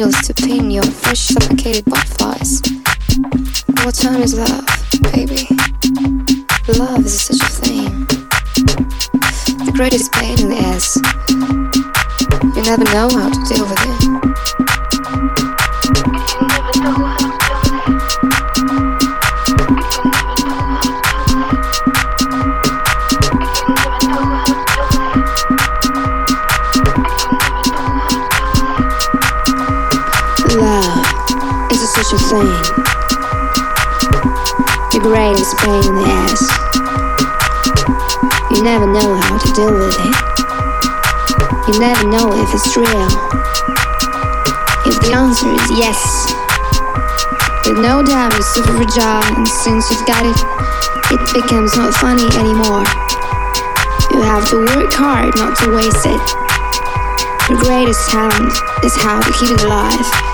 needles to pin your fresh suffocated butterflies. What time is love, baby? Love is such a thing. The greatest pain is you never know how to deal with it. pain in the ass. You never know how to deal with it. You never know if it's real. If the answer is yes, with no doubt it's super fragile, and since you've got it, it becomes not funny anymore. You have to work hard not to waste it. The greatest talent is how to keep it alive.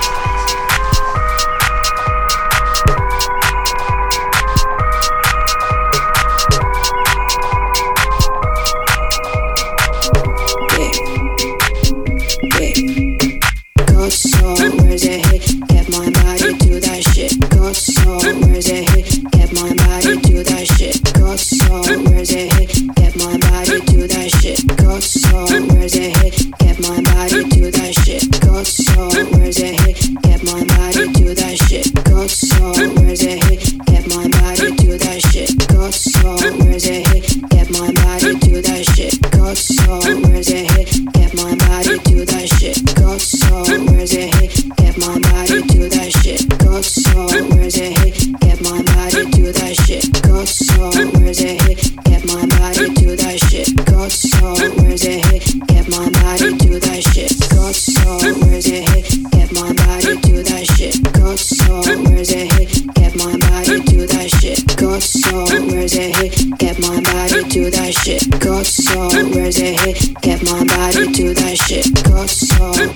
my body to that shit. Got soul, where's it hit? Get my body to that shit. Got soul.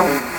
Vamos.